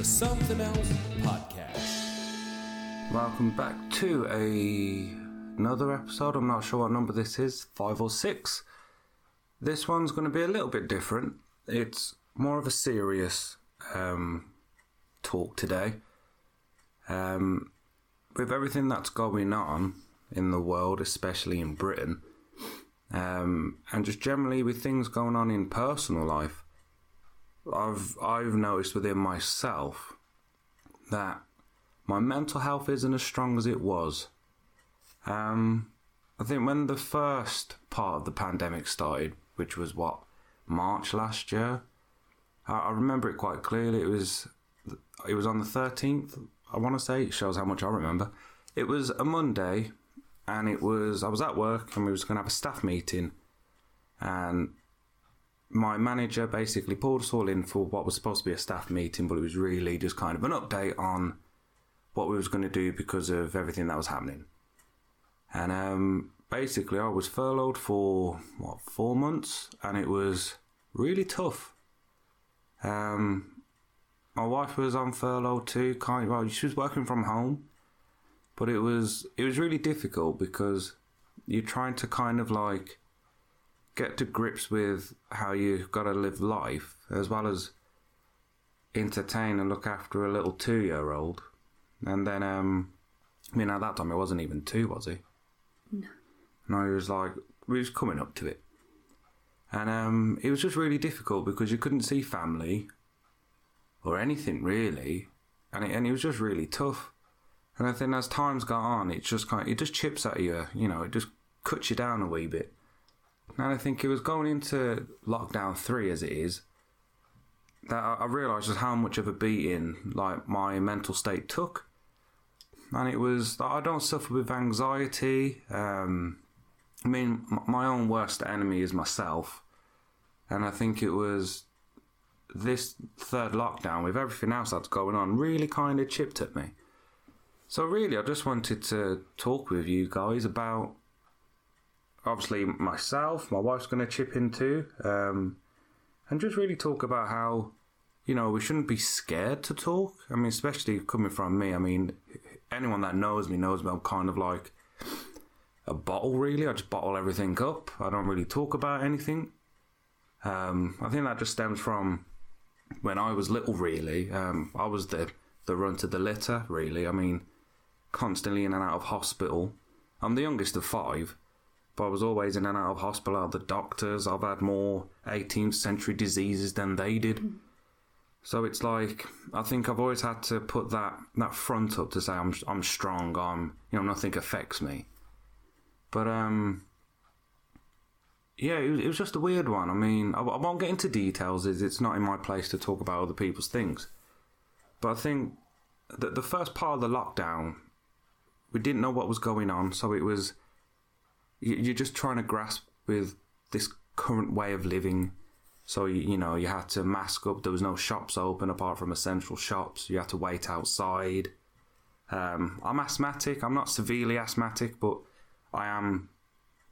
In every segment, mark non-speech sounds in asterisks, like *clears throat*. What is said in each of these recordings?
the Something Else Podcast. Welcome back to a another episode. I'm not sure what number this is, five or six. This one's going to be a little bit different. It's more of a serious um, talk today. Um, with everything that's going on in the world, especially in Britain, um, and just generally with things going on in personal life, I've I've noticed within myself that my mental health isn't as strong as it was. Um, I think when the first part of the pandemic started, which was what March last year, I, I remember it quite clearly. It was it was on the thirteenth. I want to say it shows how much I remember. It was a Monday, and it was I was at work, and we was going to have a staff meeting, and my manager basically pulled us all in for what was supposed to be a staff meeting, but it was really just kind of an update on what we was going to do because of everything that was happening. And um, basically, I was furloughed for what four months, and it was really tough. Um, my wife was on furlough too. Kind of, well, she was working from home, but it was it was really difficult because you're trying to kind of like get to grips with how you've got to live life as well as entertain and look after a little two year old. And then, um, I mean, at that time, he wasn't even two, was he? No. No, he was like, we was coming up to it. And um, it was just really difficult because you couldn't see family or anything really. And it, and it was just really tough. And I think as times go on, it just kind of, it just chips at you, you know, it just cuts you down a wee bit. And I think it was going into lockdown three as it is that I I realised just how much of a beating like my mental state took. And it was that I don't suffer with anxiety. Um, I mean, my own worst enemy is myself, and I think it was this third lockdown with everything else that's going on really kind of chipped at me. So really, I just wanted to talk with you guys about obviously myself, my wife's going to chip in too, um, and just really talk about how you know we shouldn't be scared to talk. I mean, especially coming from me. I mean, anyone that knows me knows me. I'm kind of like a bottle, really. I just bottle everything up. I don't really talk about anything. Um, I think that just stems from when I was little. Really, um, I was the the runt of the litter. Really, I mean, constantly in and out of hospital. I'm the youngest of five I was always in and out of hospital. The doctors, I've had more 18th century diseases than they did. So it's like I think I've always had to put that that front up to say I'm I'm strong. I'm you know nothing affects me. But um, yeah, it was, it was just a weird one. I mean, I, I won't get into details. Is it's not in my place to talk about other people's things. But I think that the first part of the lockdown, we didn't know what was going on, so it was you're just trying to grasp with this current way of living. So you, you know you had to mask up. There was no shops open apart from essential shops. You had to wait outside. Um, I'm asthmatic. I'm not severely asthmatic, but I am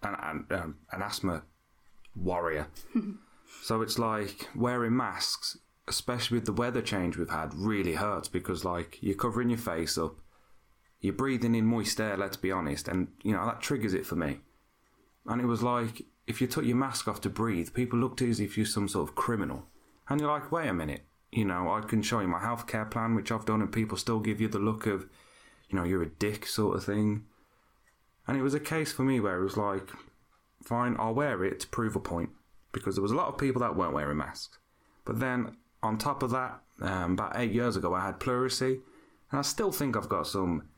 an an, um, an asthma warrior. *laughs* so it's like wearing masks, especially with the weather change we've had, really hurts because like you're covering your face up, you're breathing in moist air. Let's be honest, and you know that triggers it for me. And it was like, if you took your mask off to breathe, people looked as if you're some sort of criminal. And you're like, wait a minute, you know, I can show you my healthcare plan, which I've done, and people still give you the look of, you know, you're a dick sort of thing. And it was a case for me where it was like, fine, I'll wear it to prove a point. Because there was a lot of people that weren't wearing masks. But then, on top of that, um, about eight years ago, I had pleurisy. And I still think I've got some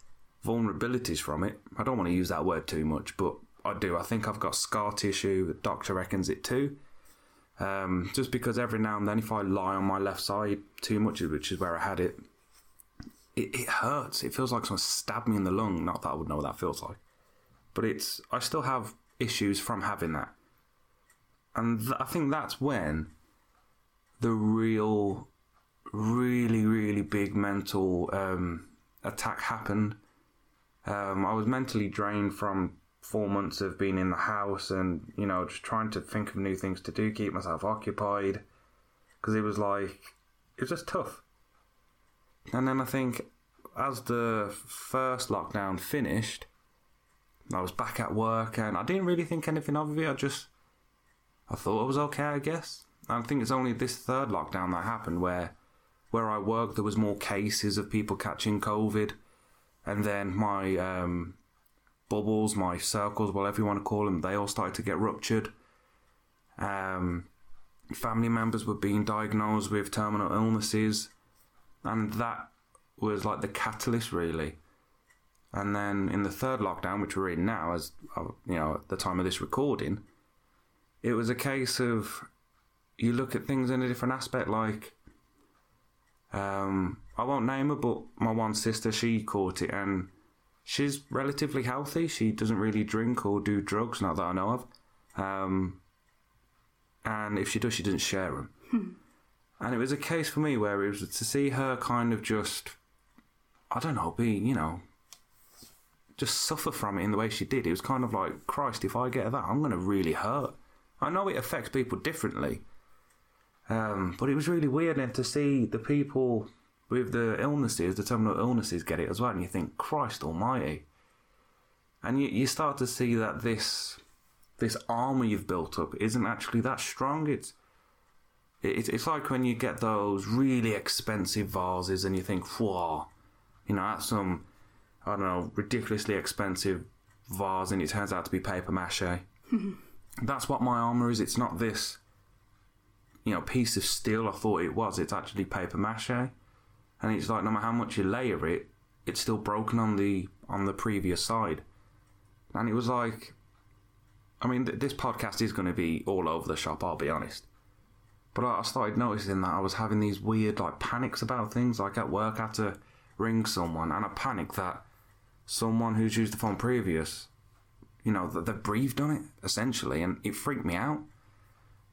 vulnerabilities from it. I don't want to use that word too much, but I do. I think I've got scar tissue. The doctor reckons it too. Um, just because every now and then, if I lie on my left side too much, which is where I had it, it, it hurts. It feels like someone stabbed me in the lung. Not that I would know what that feels like, but it's. I still have issues from having that, and th- I think that's when the real, really, really big mental um, attack happened. Um, I was mentally drained from four months of being in the house and, you know, just trying to think of new things to do, keep myself occupied. Because it was like, it was just tough. and then I think as the first lockdown finished, I was back at work and I didn't really think anything of it. I just, I thought it was okay, I guess. I think it's only this third lockdown that happened where, where I worked, there was more cases of people catching COVID, and then my um, bubbles, my circles, whatever you want to call them, they all started to get ruptured. Um, family members were being diagnosed with terminal illnesses, and that was like the catalyst, really. And then in the third lockdown, which we're in now, as uh, you know, at the time of this recording, it was a case of you look at things in a different aspect. Like, um, I won't name her, but my one sister, she caught it, and she's relatively healthy. She doesn't really drink or do drugs, not that I know of. Um, and if she does, she doesn't share them. and it was a case for me where it was to see her kind of just, I don't know, be you know, just suffer from it in the way she did. It was kind of like, Christ, if I get that, I'm going to really hurt. I know it affects people differently, um, but it was really weird then to see the people with the illnesses, the terminal illnesses, get it as well, and you think, Christ Almighty. And you, you start to see that this this armor you've built up isn't actually that strong. It's it's it's like when you get those really expensive vases and you think, whoa, you know, that's some I don't know ridiculously expensive vase, and it turns out to be paper mache. *laughs* that's what my armor is. It's not this, you know, piece of steel I thought it was. It's actually paper mache, and it's like no matter how much you layer it, it's still broken on the on the previous side. And it was like, I mean, th- this podcast is going to be all over the shop. I'll be honest. But I started noticing that I was having these weird like panics about things. Like at work, I had to ring someone, and I panicked that someone who's used the phone previous, you know, that they breathed on it essentially, and it freaked me out.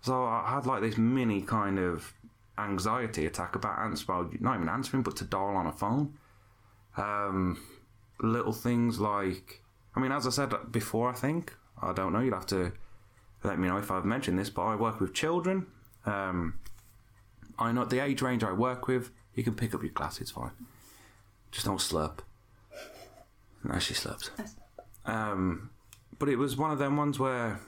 So I had like this mini kind of anxiety attack about answering, not even answering, but to dial on a phone. Um, little things like, I mean, as I said before, I think I don't know. You'd have to let me know if I've mentioned this, but I work with children. Um, I know the age range I work with. You can pick up your glass; it's fine. Just don't slurp. No, she slurps. Um, but it was one of them ones where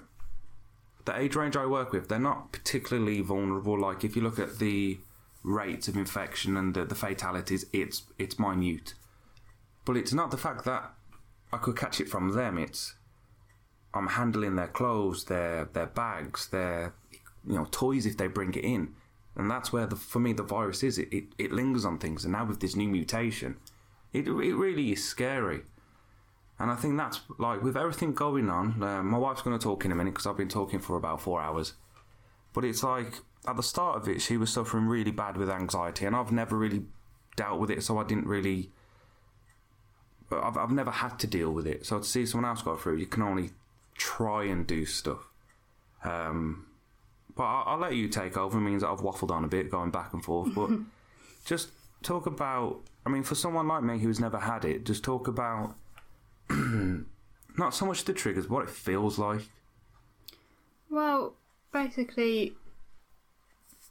the age range I work with, they're not particularly vulnerable. Like if you look at the rates of infection and the, the fatalities, it's it's minute. But it's not the fact that I could catch it from them. It's I'm handling their clothes, their their bags, their you know toys if they bring it in, and that's where the for me the virus is. It it, it lingers on things, and now with this new mutation, it it really is scary. And I think that's like with everything going on. Uh, my wife's going to talk in a minute because I've been talking for about four hours. But it's like at the start of it, she was suffering really bad with anxiety, and I've never really dealt with it, so I didn't really. I've, I've never had to deal with it. So to see someone else go through, you can only try and do stuff. Um, but I'll, I'll let you take over. It means that I've waffled on a bit, going back and forth. But *laughs* just talk about. I mean, for someone like me who's never had it, just talk about *clears throat* not so much the triggers, what it feels like. Well, basically,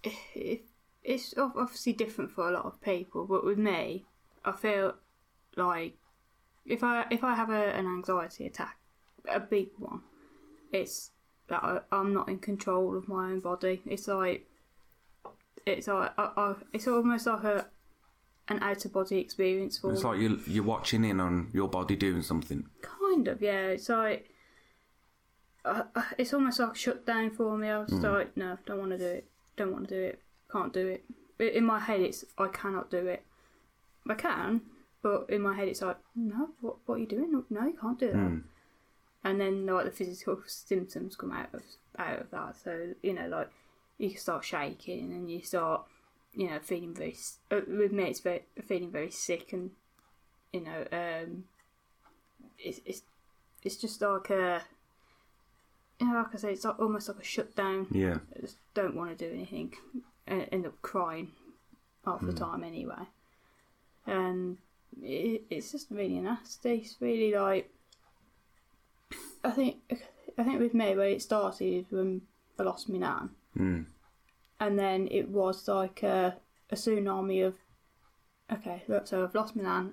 it, it's obviously different for a lot of people, but with me, I feel like if I if I have a, an anxiety attack, a big one, it's that I, I'm not in control of my own body. It's like it's like I, I, it's almost like a an out of body experience for It's like you're, you're watching in on your body doing something. Kind of, yeah. It's like uh, uh, it's almost like a shutdown for me. I was just like, no, don't want to do it. Don't want to do it. Can't do it. In my head, it's I cannot do it. I can, but in my head, it's like, no, what what are you doing? No, you can't do that. Mm. And then like the physical symptoms come out of out of that. So you know, like you start shaking and you start, you know, feeling very. Uh, with me, it's very feeling very sick and you know, um, it's it's it's just like a. You know, like I say, it's like, almost like a shutdown. Yeah. I just don't want to do anything. and end up crying half the time anyway. And it, it's just really nasty. It's really like I think I think with me where it started when I lost my nan, Mm. And then it was like a, a tsunami of okay, look, so I've lost my nan,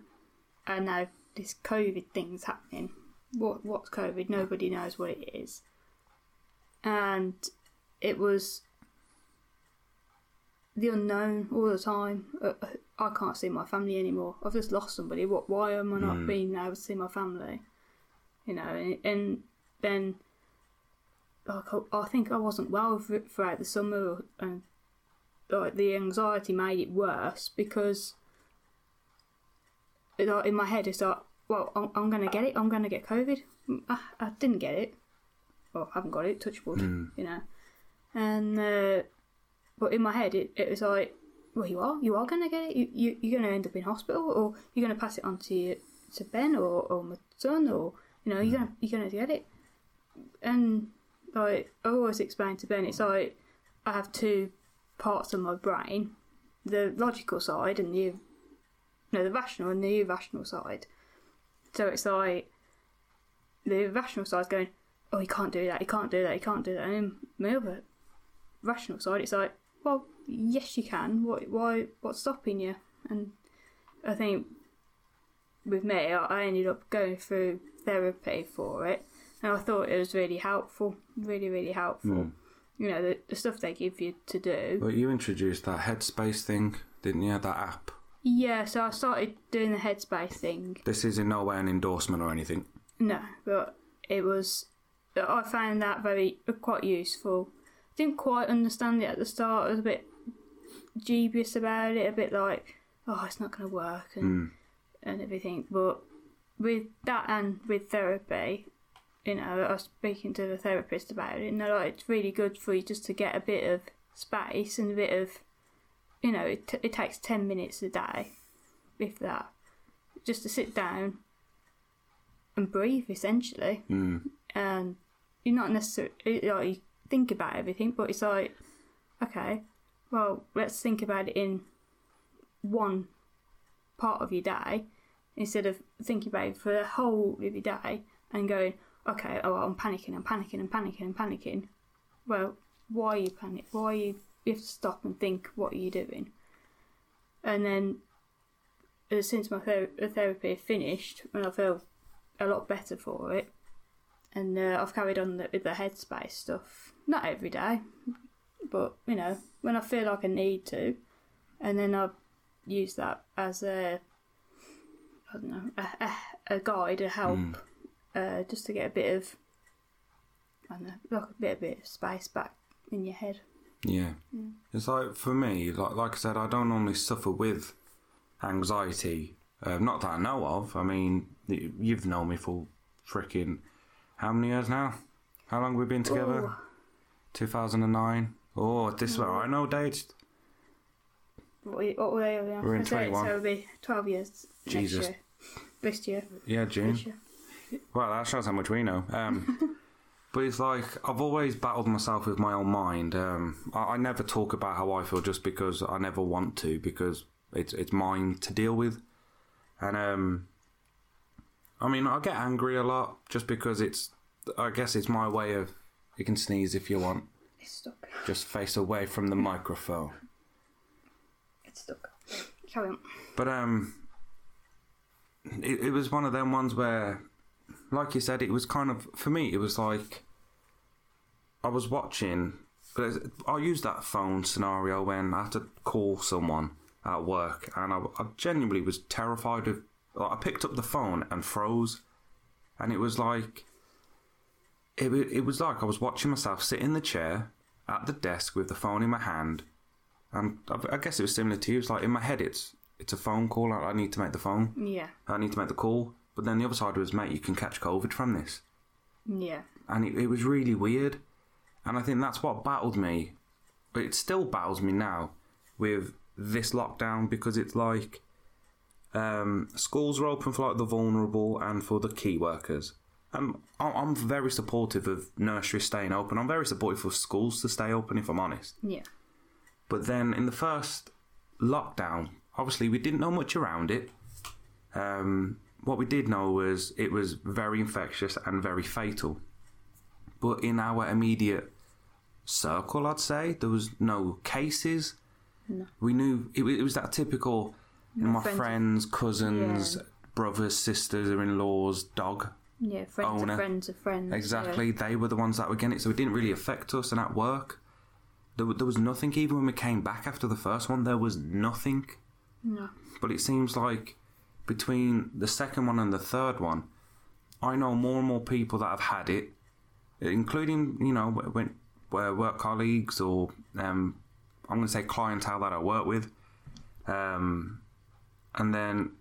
and now this COVID thing's happening. What what's COVID? Nobody knows what it is, and it was the unknown all the time. Uh, I can't see my family anymore. I've just lost somebody. What? Why am I not being able to see my family? You know, and, and then like I, think I wasn't well throughout the summer, and like the anxiety made it worse because like, in my head it's like, well, I'm, I'm gonna get it. I'm gonna get COVID. Mm, I, I didn't get it. Well, I haven't got it. Touch wood, mm. you know. And uh, but in my head it, it was like, well, you are you are gonna get it. You, you you're gonna end up in hospital, or you're gonna pass it on to your, to Ben or, or my son, or you know you're mm. gonna you're gonna get it. And like I always explain to Ben, it's like I have two parts of my brain, the logical side and the no, the rational and the irrational side. So it's like the rational side's going, oh, he can't do that, he can't do that, he can't do that. And my other rational side, it's like, well, yes, you can. What, why, what's stopping you? And I think with me, I ended up going through therapy for it, and I thought it was really helpful, really, really helpful. Hmm. You know, the, the stuff they give you to do. But you introduced that Headspace thing, didn't you? That app. Yeah, so I started doing the headspace thing. This is in no way an endorsement or anything. No, but it was. I found that very quite useful. Didn't quite understand it at the start. I was a bit dubious about it, a bit like, oh, it's not going to work and hmm. and everything. But with that and with therapy, you know, I was speaking to the therapist about it, and they're like, it's really good for you just to get a bit of space and a bit of, you know, it, t- it takes 10 minutes a day, if that, just to sit down and breathe, essentially. Mm. And you're not necessarily, like, you think about everything, but it's like, okay, well, let's think about it in one part of your day instead of thinking about it for the whole of your day and going, okay, oh, I'm panicking, I'm panicking, I'm panicking, I'm panicking. Well, why are you panic? Why are you? You have to stop and think. What are you doing? And then, uh, since my ther- therapy finished, and I feel a lot better for it, and uh, I've carried on the, with the headspace stuff. Not every day, but you know, when I feel like I need to, and then I use that as a I don't know a, a, a guide, a help, uh, just to get a bit of I don't know, like a bit a bit of space back in your head. Yeah. It's like for me, like like I said, I don't normally suffer with anxiety. Uh, not that I know of. I mean, you've known me for freaking how many years now? How long have we been together? Oh. 2009. Oh, this is where I know dates. What, were what were they? We're in I say it, 21. So it'll be twelve years Jesus. next year. This year. Yeah, June. Well, that shows how much we know. Um, *laughs* but it's like I've always battled myself with my own mind. Um, I, I never talk about how I feel just because I never want to, because it's it's mine to deal with. And um, I mean, I get angry a lot just because it's. I guess it's my way of. You can sneeze if you want. It's stuck. Just face away from the microphone. It's stuck. Carry on. But um, it, it was one of them ones where, like you said, it was kind of for me. It was like I was watching. I'll use that phone scenario when I had to call someone at work, and I, I genuinely was terrified of. Like, I picked up the phone and froze, and it was like. It, it was like I was watching myself sit in the chair at the desk with the phone in my hand, and I, I guess it was similar to you. It's like in my head, it's it's a phone call. I, I need to make the phone. Yeah. I need to make the call. But then the other side was, mate, you can catch COVID from this, Yeah. and it, it was really weird. And I think that's what battled me. It still battles me now with this lockdown because it's like um, schools are open for like the vulnerable and for the key workers. And I- I'm very supportive of nurseries staying open. I'm very supportive of schools to stay open, if I'm honest. Yeah. But then in the first lockdown, obviously we didn't know much around it. Um, what we did know was it was very infectious and very fatal. But in our immediate circle, I'd say there was no cases. No. We knew it, it was that typical. my friends- friends, cousins, Yeah. brothers, sisters, or in laws, dog. Yeah, friends owner. of friends of friends. yeah. Exactly. They were the ones that were getting it, so it didn't really affect us. And at work, there, there was nothing. Even when we came back after the first one, there was nothing. No. But it seems like between the second one and the third one, I know more and more people that have had it, including you know when where work colleagues or um, I'm going to say clientele that I work with, um, and then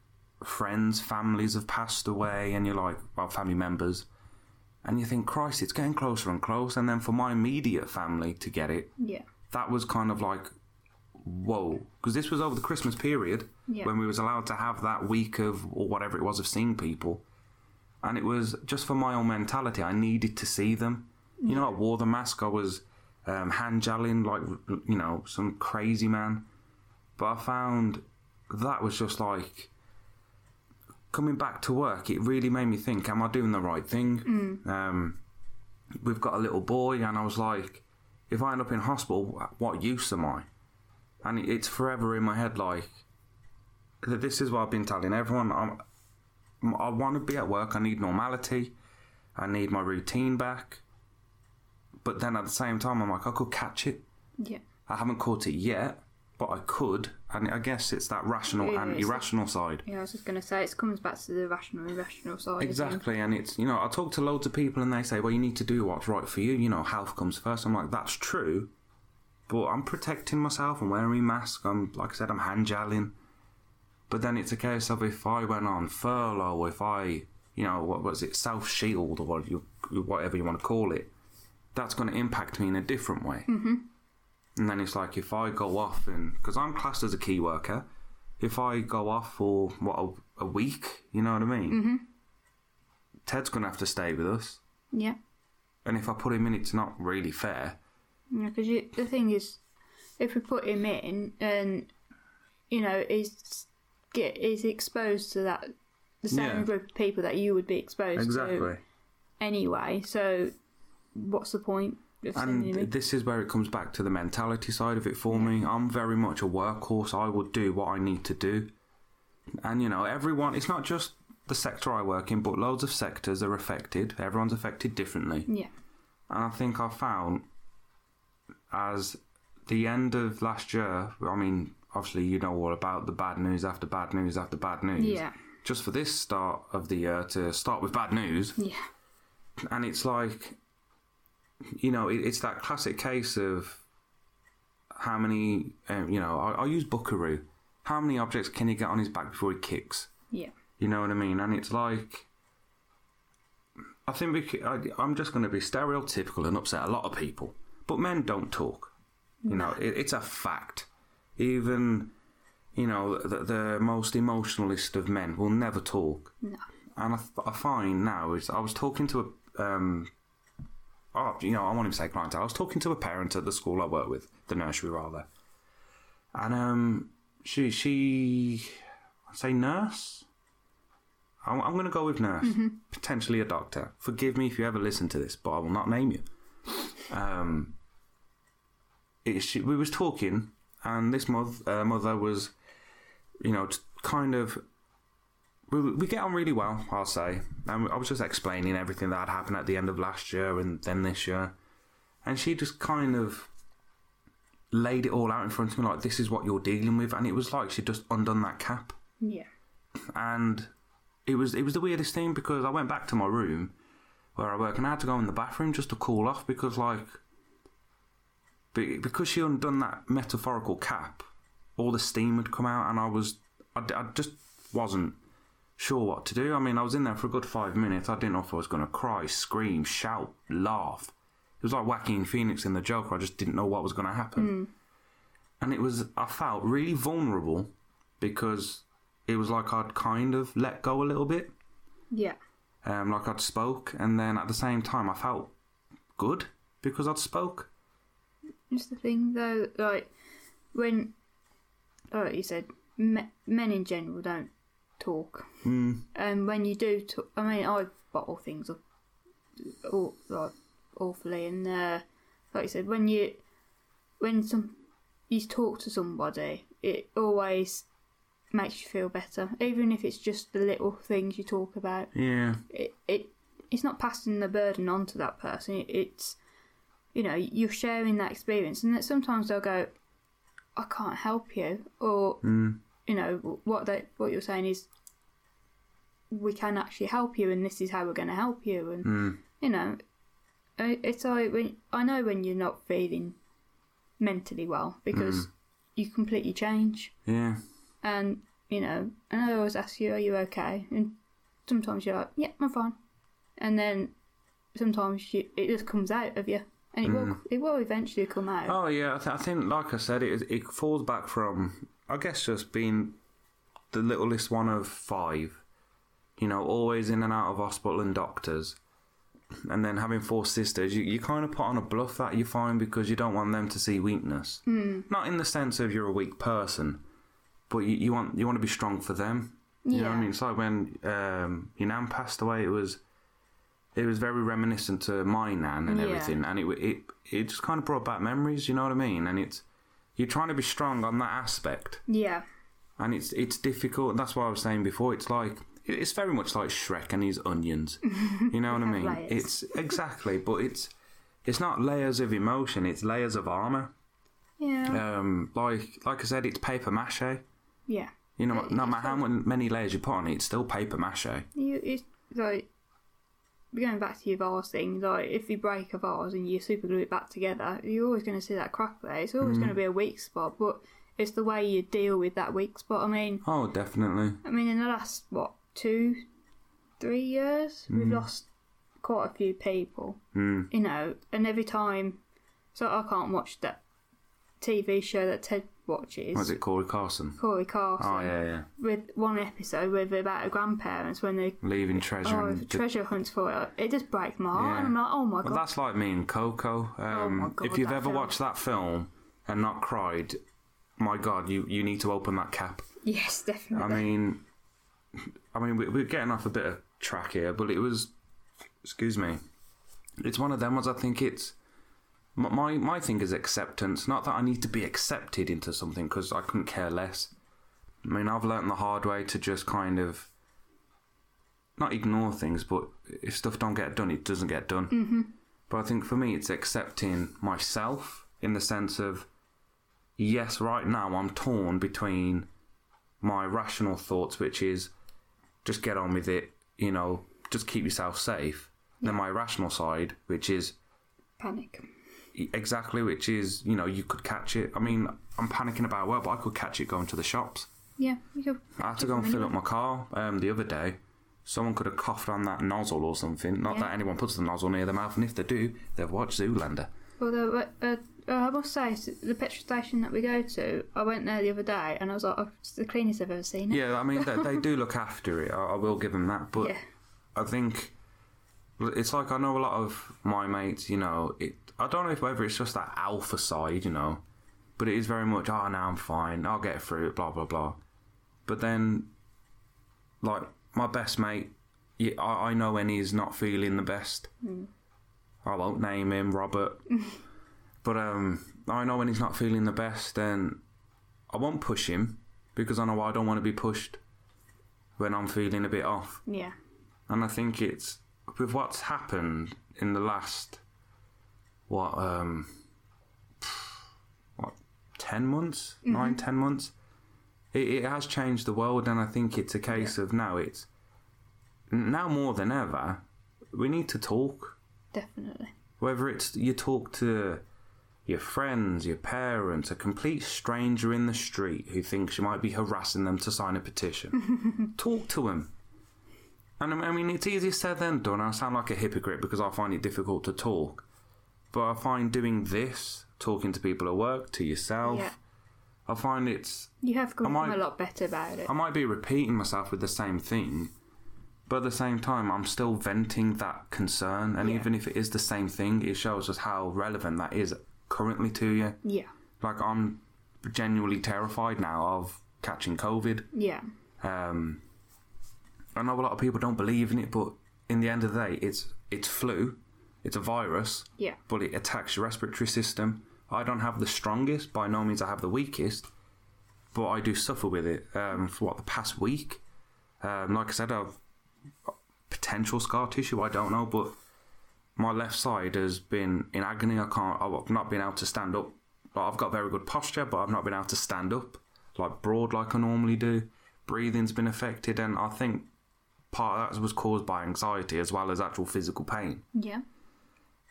friends, families have passed away, and you're like, well, family members, and you think, Christ, it's getting closer and closer. And then for my immediate family to get it, Yeah. that was kind of like whoa. Because this was over the christmas period Yeah. when we was allowed to have that week of or whatever it was of seeing people. And it was just for my own mentality. I needed to see them. You know i wore the mask. I was um, hand gelling like you know some crazy man. But i found that was just like coming back to work it really made me think am i doing the right thing? Um, we've got a little boy and i was like if I end up in hospital, what use am I? And it's forever in my head like, that this is what I've been telling everyone. I'm, I want to be at work. I need normality. I need my routine back. But then at the same time, I'm like, I could catch it. Yeah. I haven't caught it yet, but I could. And I guess it's that rational Yeah, and irrational side. Yeah, I was just going to say, it comes back to the rational, and irrational side. Exactly, and it's you know I talk to loads of people and they say, well, you need to do what's right for you. You know, health comes first. I'm like, that's true, but I'm protecting myself. I'm wearing a mask. I'm like I said, I'm hand gelling. But then it's a case of if I went on furlough, if I, you know, what was it, self shield or whatever you want to call it, that's going to impact me in a different way. Mm-hmm. And then it's like if I go off and because I'm classed as a key worker, if I go off for what a, a week, you know what I mean? Mm-hmm. Ted's going to have to stay with us, Yeah. and if I put him in, it's not really fair. Yeah, because the thing is, if we put him in and, you know, he's, get, he's exposed to that, the same Yeah. group of people that you would be exposed to anyway, so what's the point of sending him in? And this is where it comes back to the mentality side of it for me. I'm very much a workhorse. I would do what I need to do. And, you know, everyone, it's not just the sector I work in, but loads of sectors are affected. Everyone's affected differently. Yeah. And I think I found as the end of last year, I mean, obviously, you know all about the bad news after bad news after bad news. Yeah. Just for this start of the year to start with bad news, Yeah. and it's like you know it, it's that classic case of how many um, you know I, I use buckaroo how many objects can he get on his back before he kicks Yeah. you know what i mean and it's like i think we, I, i'm just going to be stereotypical and upset a lot of people but men don't talk you know it, it's a fact even you know the, the most emotionalist of men will never talk No. and I, I find now is I was talking to a um, oh, you know, I won't even say clientele. I was talking to a parent at the school I work with, the nursery rather, and um, she she I say nurse. I'm, I'm going to go with nurse, potentially a doctor. Forgive me if you ever listen to this, but I will not name you. Um, it, she, we was talking, and this mother, uh, mother was, you know, kind of we, we get on really well, I'll say. And I was just explaining everything that had happened at the end of last year and then this year. And she just kind of laid it all out in front of me like, this is what you're dealing with. And it was like she'd just undone that cap. Yeah. And it was it was the weirdest thing because I went back to my room where I work and I had to go in the bathroom just to cool off because, like, be- because she undone that metaphorical cap, all the steam had come out and I was, I, I just wasn't sure what to do. I mean, I was in there for a good five minutes. I didn't know if I was going to cry, scream, shout, laugh. It was like Joaquin Phoenix in The Joker. I just didn't know what was going to happen. Hmm. And it was, I felt really vulnerable because it was like I'd kind of let go a little bit. Yeah. Um, like I'd spoke, and then at the same time, I felt good because I'd spoke. It's the thing though, like when, like you said, me- men in general don't talk, Mm, and when you do talk, I mean, I bottle things up, all, like awfully, and uh, like you said, when you, when some, you talk to somebody, it always makes you feel better, even if it's just the little things you talk about. Yeah. It it it's not passing the burden on to that person. It, it's you know you're sharing that experience, and that sometimes they'll go, "I can't help you," or Mm. you know what they what you're saying is, "We can actually help you, and this is how we're going to help you," and Mm. you know, I- it's like when I know when you're not feeling mentally well because you completely change, Yeah. And you know, and I always ask you, "Are you okay?" And sometimes you're like, "Yeah, I'm fine," and then sometimes you, it just comes out of you, and it will it will eventually come out. Oh yeah, I, th- I think, like I said, it it falls back from, I guess, just being the littlest one of five. You know, always in and out of hospital and doctors, and then having four sisters. You you kind of put on a bluff that you find because you don't want them to see weakness. Mm. Not in the sense of you're a weak person, but you, you want you want to be strong for them. You know what I mean? It's like when um, your nan passed away. It was it was very reminiscent to my nan and Yeah. everything, and it it it just kind of brought back memories. You know what I mean? And it's you're trying to be strong on that aspect, Yeah, and it's it's difficult. That's what I was saying before. It's like it's very much like Shrek and his onions. *laughs* You know what I mean? layers. It's exactly, but it's it's not layers of emotion. It's layers of armor. yeah, Um, like like I said, it's paper mache. Yeah. You know, no matter how many layers you put on it, it's still paper mache. You it's like going back to your vase thing. Like if you break a vase and you super glue it back together, you're always going to see that crack there. It's always going to be a weak spot, but it's the way you deal with that weak spot. I mean, Oh, definitely. I mean, in the last what two, three years, we've lost quite a few people. Mm. You know, and every time, so I can't watch that TV show that Ted watches. What's it, Cory Carson? Cory Carson. Oh yeah, yeah. With one episode with about her grandparents when they Leaving treasure oh the treasure hunts for it. It just breaks my heart. Yeah. And I'm like, oh my Well, god. that's like me and Coco. Um, my God, if you've ever film. watched that film and not cried, my God, you, you need to open that cap. Yes, definitely. I mean, I mean, we- we're getting off a bit of track here, but it was, excuse me, it's one of them ones. I think it's my my, thing is acceptance. Not that I need to be accepted into something because I couldn't care less. I mean, I've learned the hard way to just kind of not ignore things, but if stuff don't get done, it doesn't get done. Mm-hmm. But I think for me, it's accepting myself in the sense of yes, right now I'm torn between my rational thoughts, which is just get on with it, you know, just keep yourself safe. Then my irrational side, which is Panic. Exactly, which is, you know, you could catch it. I mean, I'm panicking about work, but I could catch it going to the shops. Yeah, you could. I had to go and fill up my car um, the other day. Someone could have coughed on that nozzle or something. Not Yeah. that anyone puts the nozzle near their mouth, and if they do, they've watched Zoolander. Although, uh, uh, I must say, the petrol station that we go to, I went there the other day and I was like, oh, it's the cleanest I've ever seen it. Yeah, I mean, they, they do *laughs* look after it. I, I will give them that. But Yeah. I think it's like I know a lot of my mates. You know, it. I don't know if whether it's just that alpha side, you know, but it is very much. Oh, now I'm fine. I'll get through it. Blah blah blah. But then, like my best mate, yeah, I, I know when he's not feeling the best. I won't name him Robert, *laughs* but um, I know when he's not feeling the best, and I won't push him because I know I don't want to be pushed when I'm feeling a bit off. Yeah. And I think it's with what's happened in the last what um what ten months, nine ten months. It, it has changed the world, and I think it's a case of now it's now more than ever. We need to talk. Definitely. Whether it's you talk to your friends, your parents, a complete stranger in the street who thinks you might be harassing them to sign a petition, *laughs* talk to them. And I mean, it's easier said than done. I sound like a hypocrite because I find it difficult to talk. But I find doing this, talking to people at work, to yourself, Yeah. I find it's You have become might- a lot better about it. I might be repeating myself with the same thing, but at the same time, I'm still venting that concern. And Yeah. even if it is the same thing, it shows us how relevant that is currently to you. yeah. Like, I'm genuinely terrified now of catching COVID. Yeah. Um, I know a lot of people don't believe in it, but in the end of the day, it's it's flu, it's a virus, Yeah. but it attacks your respiratory system. I don't have the strongest, by no means I have the weakest, but I do suffer with it um, for what the past week. Um, like I said, I've potential scar tissue. I don't know, but my left side has been in agony. I can't. I've not been able to stand up. Like, I've got very good posture, but I've not been able to stand up like broad like I normally do. Breathing's been affected, and I think part of that was caused by anxiety as well as actual physical pain. Yeah.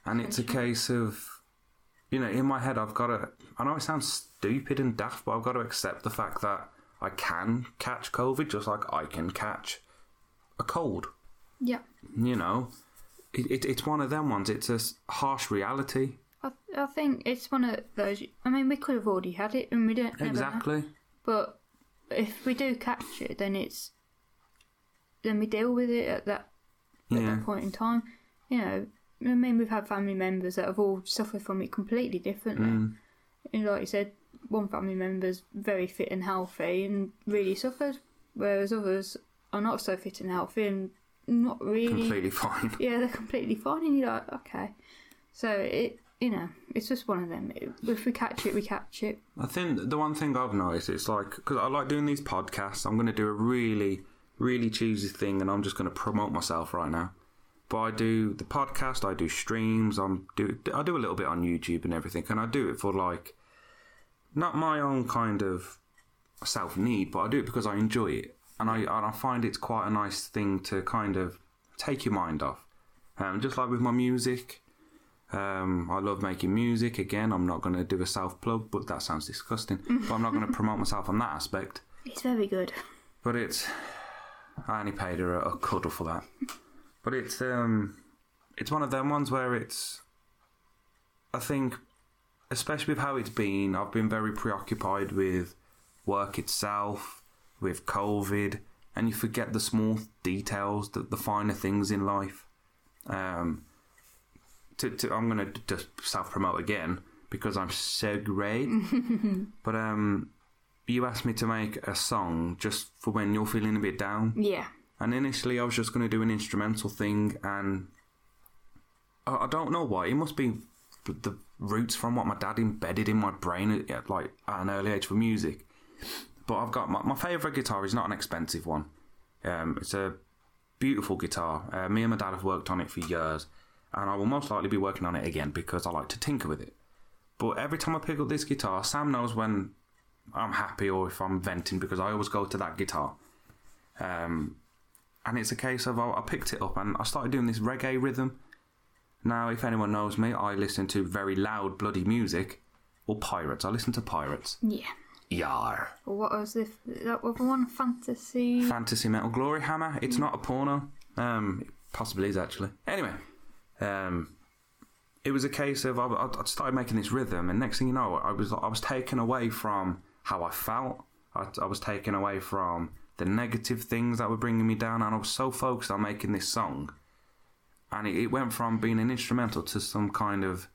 And it's a case of, you know, in my head, I've got to. I know it sounds stupid and daft, but I've got to accept the fact that I can catch COVID just like I can catch a cold. Yeah. You know, it, it, it's one of them ones. It's a harsh reality. I, I think it's one of those. I mean, we could have already had it, and we don't. never know. Exactly. But if we do catch it, then it's then we deal with it at that at Yeah. that point in time. You know, I mean, we've had family members that have all suffered from it completely differently. Mm. And like you said, one family member's very fit and healthy and really suffered, whereas others are not so fit and healthy and not really. Completely fine. *laughs* Yeah, they're completely fine, and you're like, okay. So it, you know, it's just one of them. If we catch it, we catch it. I think the one thing I've noticed it's like because I like doing these podcasts. I'm going to do a really, really cheesy thing, and I'm just going to promote myself right now. But I do the podcast. I do streams. I'm do I do a little bit on YouTube and everything, and I do it for like not my own kind of self need, but I do it because I enjoy it, and I and I find it's quite a nice thing to kind of take your mind off. Um, just like with my music, um, I love making music. Again, I'm not going to do a self plug, but that sounds disgusting. *laughs* but I'm not going to promote myself on that aspect. It's very good. But it's I only paid her a, a cuddle for that. But it's um, it's one of them ones where it's. I think, especially with how it's been, I've been very preoccupied with work itself, with COVID, and you forget the small details, the, the finer things in life. Um, to, to I'm gonna just self promote again because I'm so great. *laughs* but um, you asked me to make a song just for when you're feeling a bit down. Yeah. And initially, I was just going to do an instrumental thing, and I, I don't know why. It must be the- roots from what my dad embedded in my brain at, at like at an early age for music. But I've got my, my favorite guitar is not an expensive one. Um, it's a beautiful guitar. Uh, me and my dad have worked on it for years, and I will most likely be working on it again because I like to tinker with it. But every time I pick up this guitar, Sam knows when I'm happy or if I'm venting because I always go to that guitar. Um, and it's a case of I, I picked it up and I started doing this reggae rhythm. Now, if anyone knows me, I listen to very loud, bloody music or pirates. I listen to pirates. Yeah. Yar. What was this? That other one? Fantasy. Fantasy Metal Gloryhammer. It's not a porno. Um, it possibly is actually. Anyway, um, it was a case of I, I I started making this rhythm, and next thing you know, I was I was taken away from how I felt. I, I was taken away from the negative things that were bringing me down, and I was so focused on making this song, and it, it went from being an instrumental to some kind of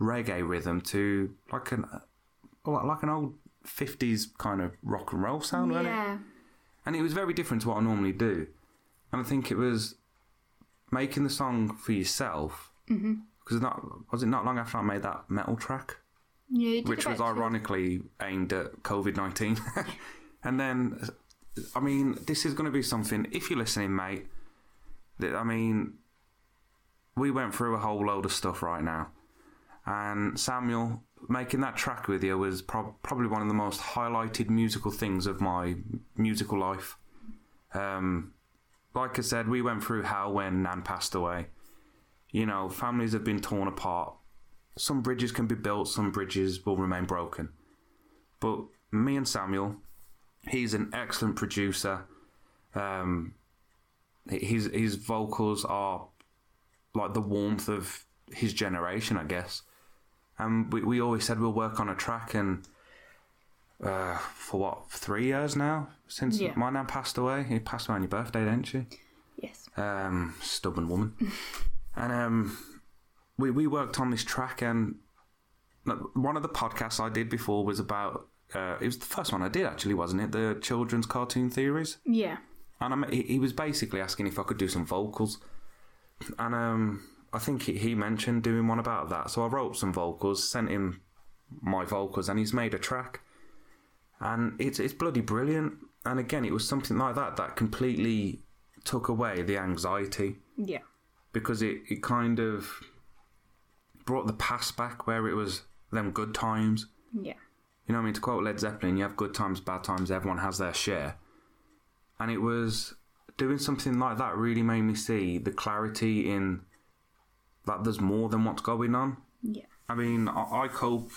reggae rhythm to like an uh, like an old fifties kind of rock and roll sound, wasn't it? yeah. and it was very different to what I normally do. And I think it was making the song for yourself mm-hmm. because not was it not long after I made that metal track, Yeah. which was ironically aimed at COVID nineteen, *laughs* and then I mean this is going to be something. If you're listening, mate, that I mean, we went through a whole load of stuff right now, and Samuel making that track with you was prob- probably one of the most highlighted musical things of my musical life. Um, like I said, we went through hell when Nan passed away. You know, families have been torn apart. Some bridges can be built, some bridges will remain broken. But me and Samuel, he's an excellent producer. Um, his his vocals are like the warmth of his generation, I guess. And we, we always said we'll work on a track, and uh, for what three years now since Yeah. my nan passed away. He passed away on your birthday, didn't she? Yes. um, stubborn woman. *laughs* and um, we we worked on this track, and one of the podcasts I did before was about. Uh, it was the first one I did actually, wasn't it? The children's cartoon theories, Yeah. and I'm, he, he was basically asking if I could do some vocals, and um, I think he, he mentioned doing one about that. So I wrote some vocals, sent him my vocals, and he's made a track. and it's it's bloody brilliant. And again, it was something like that that completely took away the anxiety Yeah. because it, it kind of brought the past back where it was them good times. Yeah. You know what I mean? To quote Led Zeppelin, you have good times, bad times, everyone has their share. And it was doing something like that really made me see the clarity in that there's more than what's going on. Yeah. I mean, I, I cope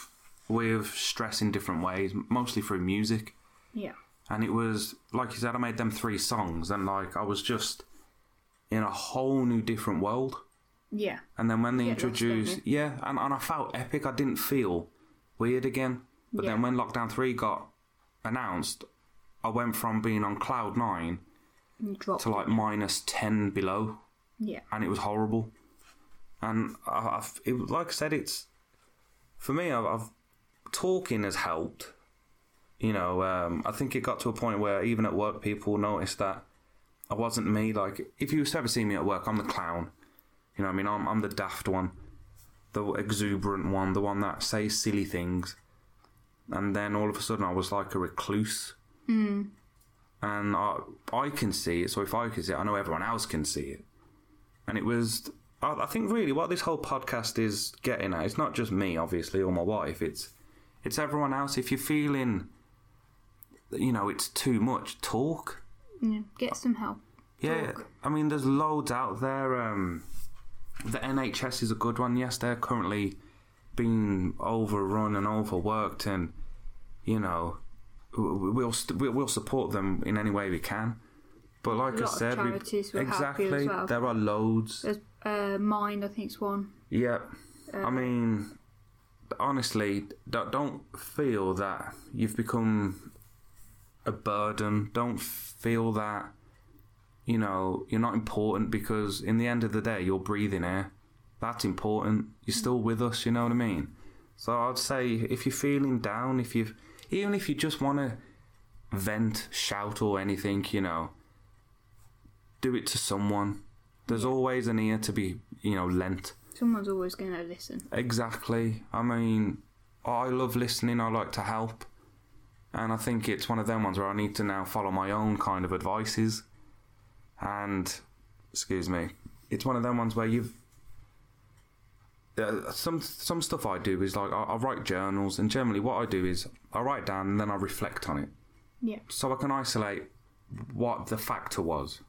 with stress in different ways, mostly through music. Yeah. And it was, like you said, I made them three songs, and like I was just in a whole new different world. Yeah. And then when they lost, introduced, yeah, and, and I felt epic. I didn't feel weird again. But then when Lockdown 3 got announced, I went from being on cloud nine to like minus 10 below, Yeah. and it was horrible. And I, it, like I said, it's for me, I've, I've talking has helped. You know, um, I think it got to a point where even at work, people noticed that I wasn't me. Like, if you've ever see me at work, I'm the clown. You know, what I mean, I'm I'm the daft one, the exuberant one, the one that says silly things. And then all of a sudden, I was like a recluse. Mm. And I I can see it. So if I can see it, I know everyone else can see it. And it was, I, I think, really what this whole podcast is getting at. It's not just me, obviously, or my wife. It's it's everyone else. If you're feeling, you know, it's too much, talk. Yeah. Get some help. Yeah, Talk. I mean, there's loads out there. Um, the NHS is a good one. Yes, they're currently being overrun and overworked, and you know, we'll st- we'll support them in any way we can. But like I said, we- charities will help you as exactly, well. there are loads. There's uh, Mind. I think it's one. Yeah, Uh, I mean, honestly, don't feel that you've become a burden. Don't feel that you know you're not important because in the end of the day, you're breathing air. That's important. You're still with us. You know what I mean? So I'd say if you're feeling down, if you've, even if you just want to vent, shout, or anything, you know, do it to someone. There's always an ear to be, you know, lent. Someone's always going to listen. Exactly. I mean, I love listening. I like to help, and I think it's one of them ones where I need to now follow my own kind of advices. And, excuse me, it's one of them ones where you've. Uh, some some stuff I do is like I, I write journals, and generally what I do is I write down and then I reflect on it, Yeah. so I can isolate what the factor was.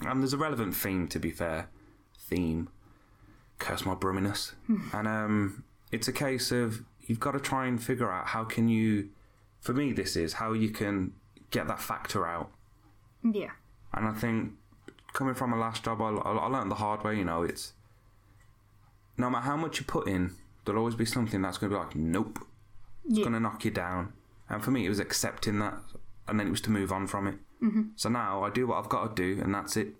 And there's a relevant theme, to be fair, theme curse my brumminess. and um, it's a case of you've got to try and figure out how can you, for me, this is how you can get that factor out. Yeah. And I think coming from a last job, I, I learned the hard way. You know, it's no matter how much you put in, there'll always be something that's going to be like, nope, it's Yeah. going to knock you down. And for me, it was accepting that, and then it was to move on from it. Mm-hmm. So now I do what I've got to do, and that's it.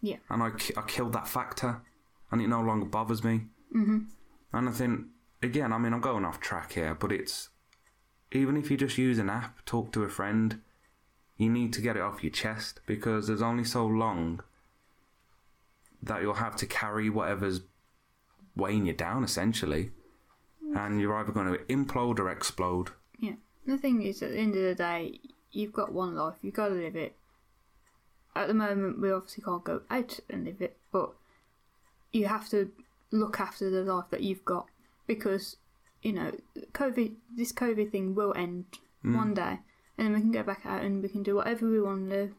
Yeah. And I, I killed that factor, and it no longer bothers me. Mm-hmm. And I think, again, I mean, I'm going off track here, but it's even if you just use an app, talk to a friend, you need to get it off your chest because there's only so long that you'll have to carry whatever's weighing you down, essentially. And you're either going to implode or explode. Yeah. The thing is, at the end of the day, you've got one life. You've got to live it. At the moment, we obviously can't go out and live it, but you have to look after the life that you've got because you know, COVID. This COVID thing will end mm. one day, and then we can go back out and we can do whatever we want to do.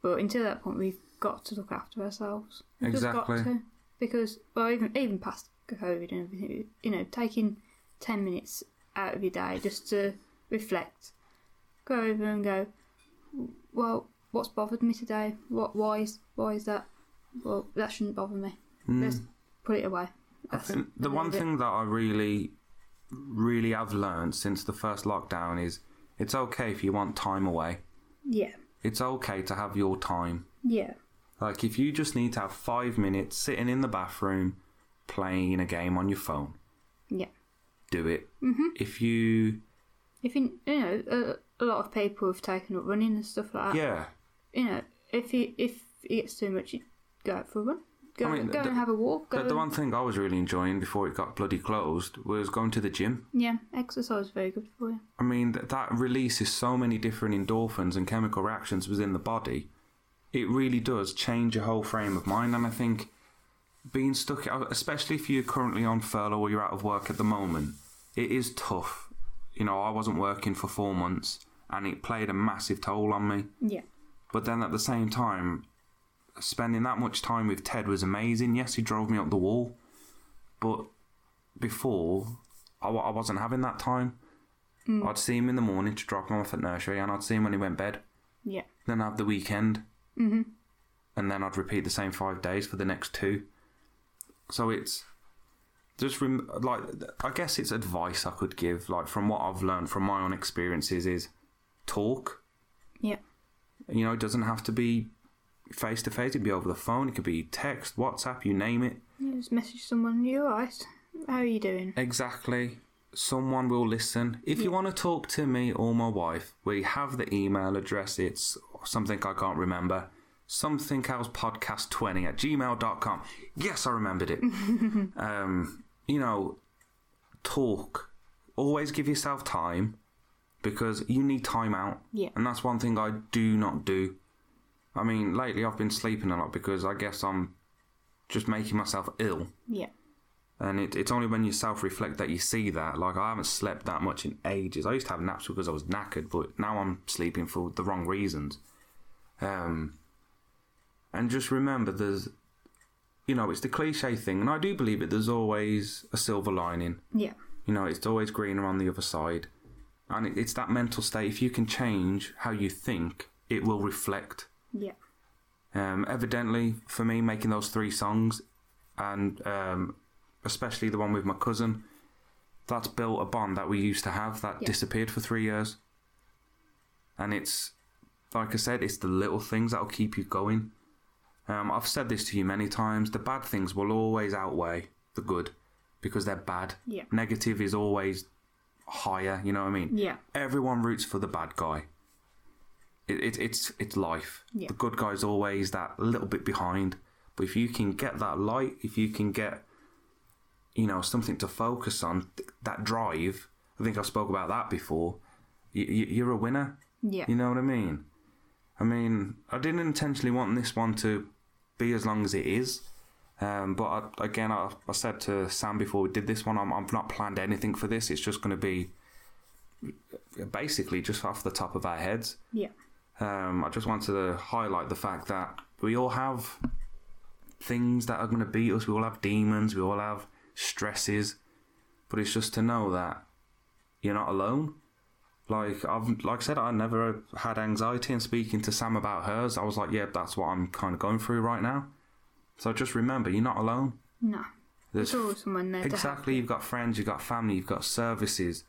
But until that point, we've got to look after ourselves. We've just Exactly. got to because well, even even past COVID and everything, you know, taking ten minutes out of your day just to reflect, go over and go, well, what's bothered me today? What? Why is why is that? Well, that shouldn't bother me. Hmm. Let's put it away. I think the one end of it. thing that I really, really have learned since the first lockdown is it's okay if you want time away. Yeah, It's okay to have your time. yeah, Like if you just need to have five minutes sitting in the bathroom playing a game on your phone, yeah. do it. Mm-hmm. If you, If you, you know, a, a lot of people have taken up running and stuff like that. yeah, You know, if you if it gets too much, you go out for a run. Go, I mean, go the- and have a walk. Go The, one thing I was really enjoying before it got bloody closed was going to the gym. Yeah, exercise is very good for you. I mean, th- that releases so many different endorphins and chemical reactions within the body. It really does change your whole frame of mind. And I think being stuck, uh, especially if you're currently on furlough or you're out of work at the moment, it is tough. You know, I wasn't working for four months and it played a massive toll on me. Yeah. But then at the same time, spending that much time with Ted was amazing. Yes, he drove me up the wall, but before I, I wasn't having that time. I'd see him in the morning to drop him off at nursery, and I'd see him when he went bed. Yeah. Then I'd have the weekend, Mm-hmm. and then I'd repeat the same five days for the next two. So it's just rem- like I guess it's advice I could give, like from what I've learned from my own experiences, is talk. Yeah. You know, it doesn't have to be face to face. It could be over the phone. It could be text, WhatsApp, you name it. yeah. Just message someone. You alright? How are you doing? Exactly. Someone will listen. If you want to talk to me or my wife, we have the email address. It's something I can't remember. Something else podcast 20 at gmail.com. Yes, I remembered it. *laughs* um, you know, talk. Always give yourself time because you need time out. Yeah. And that's one thing I do not do. I mean, lately I've been sleeping a lot because I guess I'm just making myself ill. Yeah. And it, it's only when you self reflect that you see that. Like, I haven't slept that much in ages. I used to have naps because I was knackered, but now I'm sleeping for the wrong reasons. Um, and just remember, there's, you know, it's the cliche thing, and I do believe it, there's always a silver lining. Yeah. You know, it's always greener on the other side. And it, it's that mental state. If you can change how you think, it will reflect. Yeah. Um, evidently, for me, making those three songs, and um, especially the one with my cousin, that's built a bond that we used to have that Yeah. disappeared for three years. And it's, like I said, it's the little things that'll keep you going. Um, I've said this to you many times the bad things will always outweigh the good because they're bad. Yeah. Negative is always higher, you know what I mean? Yeah. everyone roots for the bad guy. It, it, it's it's life. Yeah. The good guy's always that little bit behind. But if you can get that light, if you can get, you know, something to focus on, th- that drive. I think I spoke about that before. You, you, you're a winner. Yeah. You know what I mean? I mean, I didn't intentionally want this one to be as long as it is. Um, but I, again, I, I said to Sam before we did this one, I'm, I've not planned anything for this. It's just going to be basically just off the top of our heads. Yeah. Um, I just wanted to highlight the fact that we all have things that are going to beat us. We all have demons. We all have stresses. But it's just to know that you're not alone. Like I've, like I said, I never had anxiety. And speaking to Sam about hers, I was like, "Yeah, that's what I'm kind of going through right now." So just remember, you're not alone. No. There's There's always someone there exactly. you. You've got friends, you've got family, you've got services.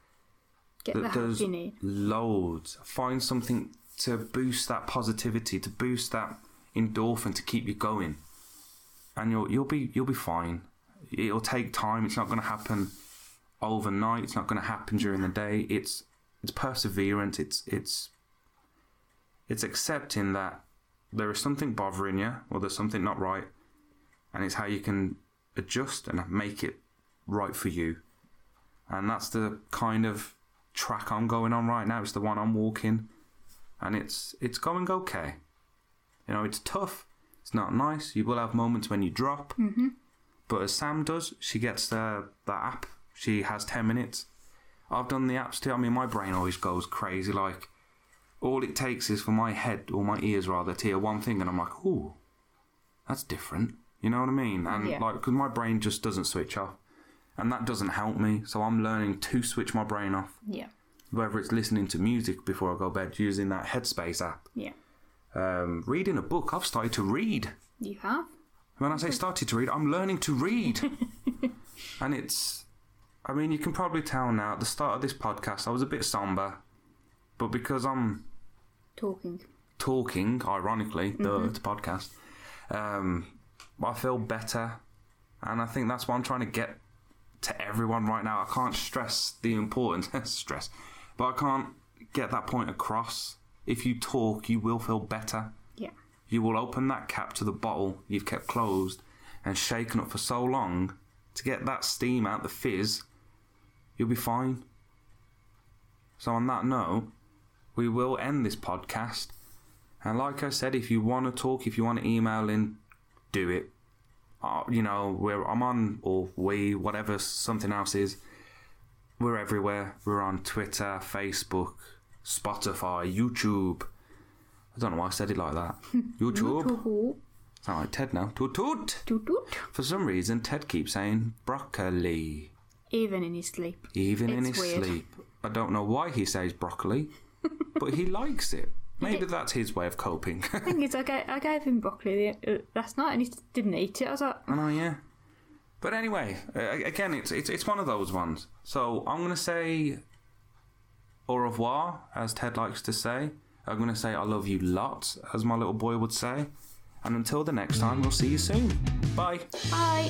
Get the Th- help you need. loads. Find something to boost that positivity, to boost that endorphin, to keep you going, and you'll you'll be you'll be fine. It'll take time. It's not going to happen overnight. It's not going to happen during the day. It's it's perseverance. It's it's it's accepting that there is something bothering you, or there's something not right, and it's how you can adjust and make it right for you. And that's the kind of track I'm going on right now. It's the one I'm walking, and it's it's going okay. You know, it's tough. It's not nice. You will have moments when you drop, Mm-hmm. but as Sam does, she gets the the app. She has ten minutes. I've done the apps too. I mean, my brain always goes crazy. Like, all it takes is for my head or my ears rather to hear one thing, and I'm like, "Ooh, that's different." You know what I mean? And Yeah. like, because my brain just doesn't switch off, and that doesn't help me. So I'm learning to switch my brain off Yeah. Whether it's listening to music before I go to bed using that Headspace app, Yeah. um, reading a book. I've started to read. You have? When I say started to read, I'm learning to read. *laughs* and it's, I mean, you can probably tell now at the start of this podcast, I was a bit somber, but because I'm Talking. talking, ironically, the it's a podcast, um, I feel better. And I think that's what I'm trying to get to everyone right now. I can't stress the importance, *laughs* stress, but I can't get that point across. If you talk, you will feel better. Yeah. You will open that cap to the bottle you've kept closed, and shaken up for so long to get that steam out the fizz, you'll be fine. So, on that note, we will end this podcast. And like I said, if you want to talk, if you want to email in, do it. Uh, you know, we're, I'm on, or we, whatever something else is. We're everywhere. We're on Twitter, Facebook, Spotify, YouTube. I don't know why I said it like that. *laughs* YouTube. Sound like Ted now. Toot toot. toot. toot. For some reason, Ted keeps saying broccoli, Even in his sleep. even in It's his weird. sleep. I don't know why he says broccoli, *laughs* but he likes it. Maybe that's his way of coping. thing is, I gave, I gave him broccoli the, uh, last night and he didn't eat it. I was like, I know, yeah. But anyway, uh, again, it's, it's it's one of those ones. So I'm gonna say au revoir, as Ted likes to say. I'm gonna say I love you lots, as my little boy would say. And until the next time, we'll see you soon. Bye. bye.